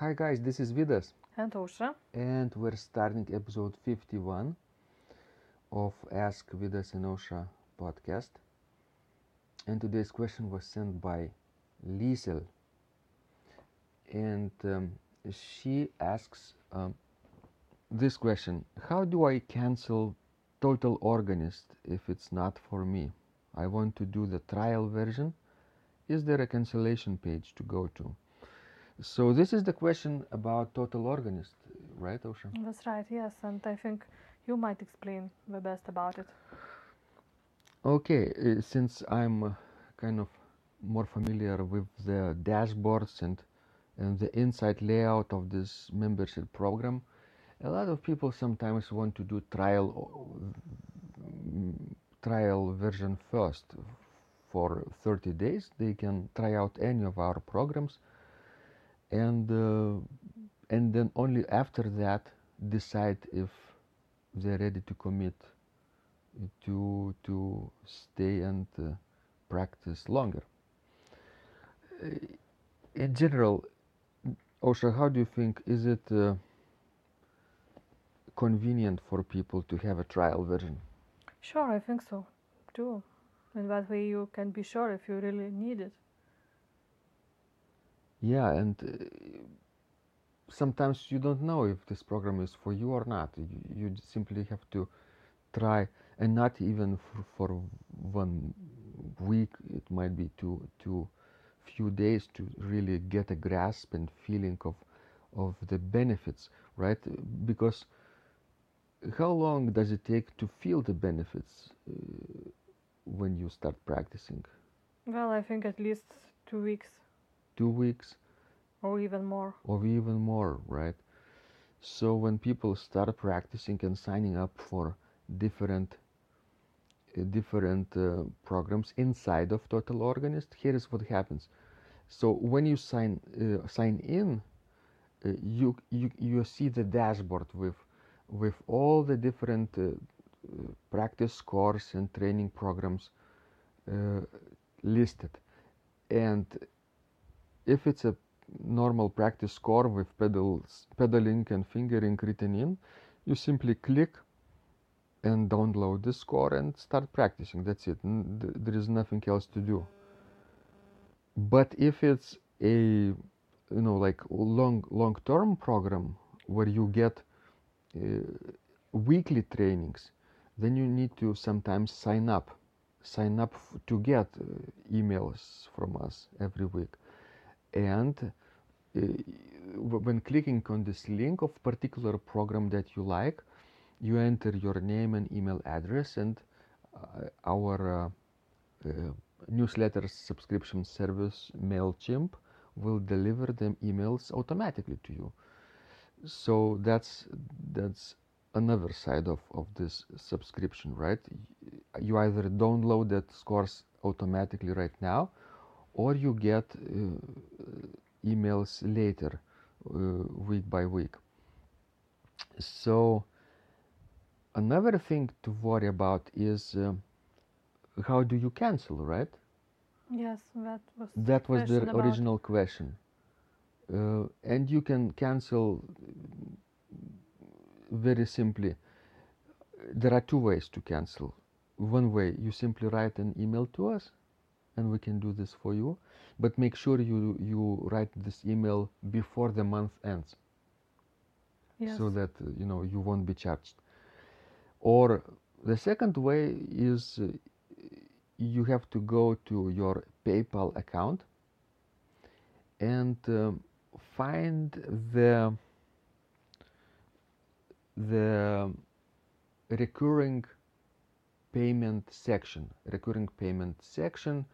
Hi guys, this is Vidas, And Ausra. and we're starting episode 51 of Ask Vidas and Ausra podcast. And today's question was sent by Liesel, and um, she asks um, this question: How do I cancel Total Organist if it's not for me? I want to do the trial version. Is there a cancellation page to go to? So this is the question about Total Organist, right, Ausra? That's right, yes. And I think you might explain the best about it. Okay, uh, since I'm uh, kind of more familiar with the dashboards and and the inside layout of this membership program, a lot of people sometimes want to do trial mm, trial version first for 30 days. They can try out any of our programs and uh, and then only after that decide if they're ready to commit to to stay and uh, practice longer. Uh, in general, Ausra, how do you think is it uh, convenient for people to have a trial version? Sure, I think so too. And that way you can be sure if you really need it. Yeah, and uh, sometimes you don't know if this program is for you or not. You, you simply have to try, and not even for, for one week. It might be two two few days to really get a grasp and feeling of of the benefits, right? Because how long does it take to feel the benefits uh, when you start practicing? Well, I think at least two weeks Two weeks, or even more. or even more, right? So when people start practicing and signing up for different uh, different uh, programs inside of Total Organist, here is what happens. So when you sign uh, sign in, uh, you you you see the dashboard with with all the different uh, practice course and training programs uh, listed, and if it's a normal practice score with pedals, pedaling and fingering written in, you simply click and download the score and start practicing. That's it. There is nothing else to do. But if it's a you know like long long term program where you get uh, weekly trainings, then you need to sometimes sign up, sign up to get uh, emails from us every week and uh, when clicking on this link of particular program that you like you enter your name and email address and uh, our uh, newsletter subscription service mailchimp will deliver them emails automatically to you. So that's that's another side of, of this subscription right? You either download that scores automatically right now or you get uh, emails later uh, week by week. So another thing to worry about is um how do you cancel right? Yes, that was that was the about- original question. Uh, and you can cancel very simply. There are two ways to cancel. One way you simply write an email to us and we can do this for you. But make sure you you write this email before the month ends. Yes. so that uh, you know you won't be charged. Or the second way is uh, you have to go to your paypal account and um, find the the recurring payment section recurring payment section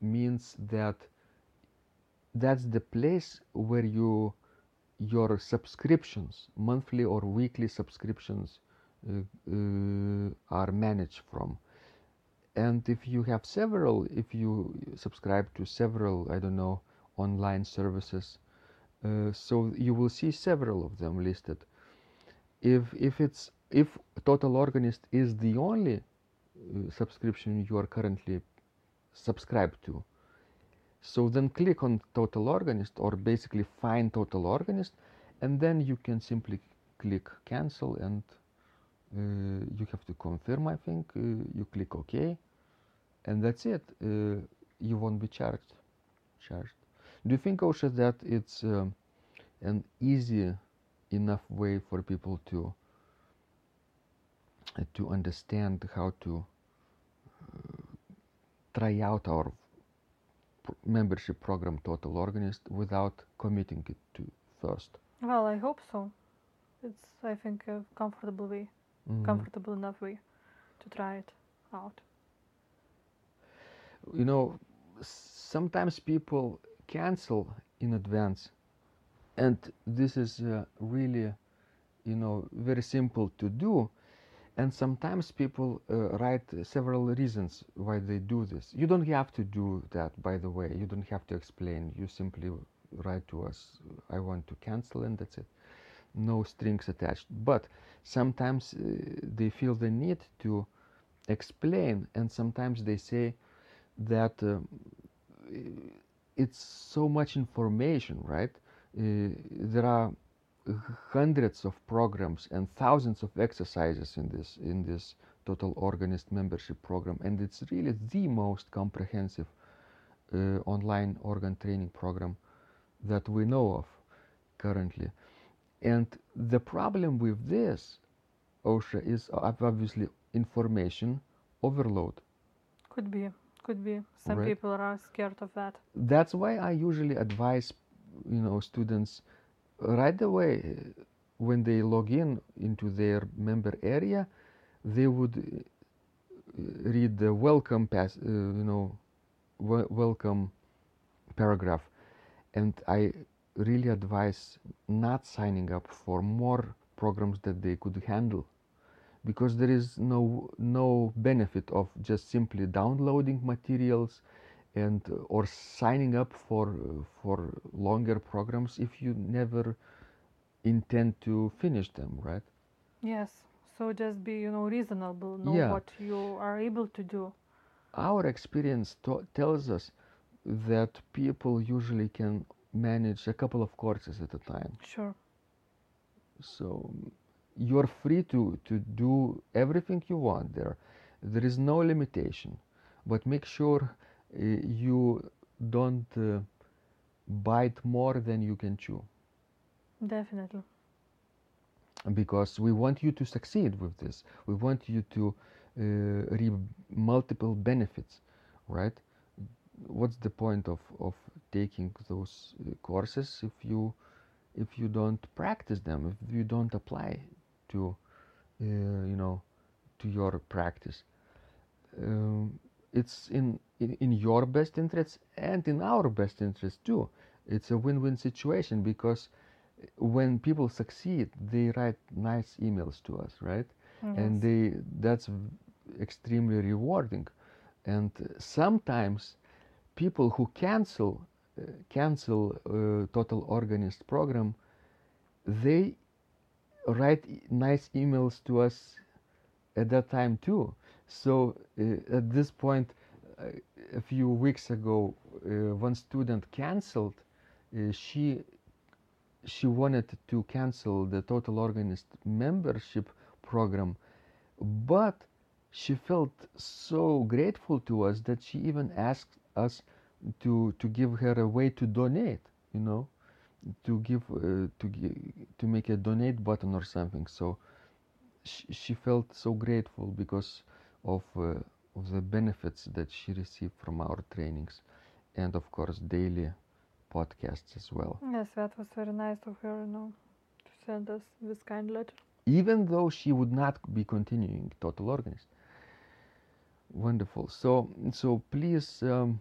means that that's the place where you your subscriptions monthly or weekly subscriptions uh, uh, are managed from. And if you have several if you subscribe to several i don't know online services uh, so you will see several of them listed. If if it's if total organist is the only uh, subscription you are currently subscribed to. So then click on Total Organist or basically find Total Organist and then you can simply click cancel and uh, you have to confirm I think. Uh, you click OK and that's it. Uh, you won't be charged. Charged. Do you think Ausra that it's um, an easy enough way for people to uh, to understand how to try out our membership program Total Organist without committing it to first? Well, I hope so. It's, I think, a comfortable way, Mhm. comfortable enough way to try it out. You know, sometimes people cancel in advance, and this is uh, really, you know, very simple to do. And sometimes people uh, write several reasons why they do this. You don't have to do that, by the way. You don't have to explain. You simply write to us, I want to cancel, and that's it. No strings attached. But sometimes uh, they feel the need to explain, and sometimes they say that uh, it's so much information, right? Uh, there are hundreds of programs and thousands of exercises in this in this total organist membership program and it's really the most comprehensive uh, online organ training program that we know of currently and the problem with this Ausra is obviously information overload Could be, could be. Some Right. people are scared of that. that's why i usually advise you know students right away when they log in into their member area they would uh, read the welcome pass uh, you know wel- welcome paragraph. And i really advise not signing up for more programs that they could handle because there is no no benefit of just simply downloading materials and uh, or signing up for uh, for longer programs if you never intend to finish them right Yes. So just be, you know, reasonable. Know Yeah. what you are able to do. our experience to- tells us that people usually can manage a couple of courses at a time Sure. so you're free to to do everything you want there there is no limitation but make sure you don't uh, bite more than you can chew. Definitely. because we want you to succeed with this. We want you to uh, reap multiple benefits right? What's the point of of taking those uh, courses if you if you don't practice them if you don't apply to uh, you know to your practice? Um, it's in, in in your best interest and in our best interest too. It's a win-win situation because when people succeed they write nice emails to us right? And they that's extremely rewarding. And uh, sometimes people who cancel uh, cancel uh, total organist program they write nice emails to us at that time too so uh, at this point uh, a few weeks ago uh, one student canceled uh, she she wanted to cancel the total organist membership program but she felt so grateful to us that she even asked us to to give her a way to donate you know to give uh, to to make a donate button or something. So she, she felt so grateful because of uh, of the benefits that she received from our trainings and of course daily podcasts as well. Yes, that was very nice of her, you know, to send us this kind letter. even though she would not be continuing total organist. Wonderful. So so please um,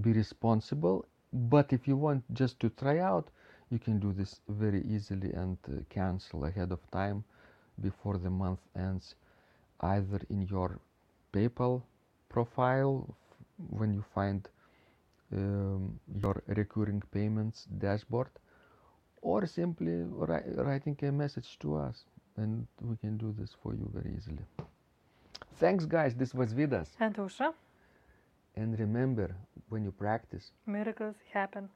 be responsible but if you want just to try out you can do this very easily and uh, cancel ahead of time before the month ends either in your paypal profile when you find um, your recurring payments dashboard or simply wri- writing a message to us and we can do this for you very easily. Thanks guys. This was vidas. And Ausra, And remember, when you practice, Miracles happen.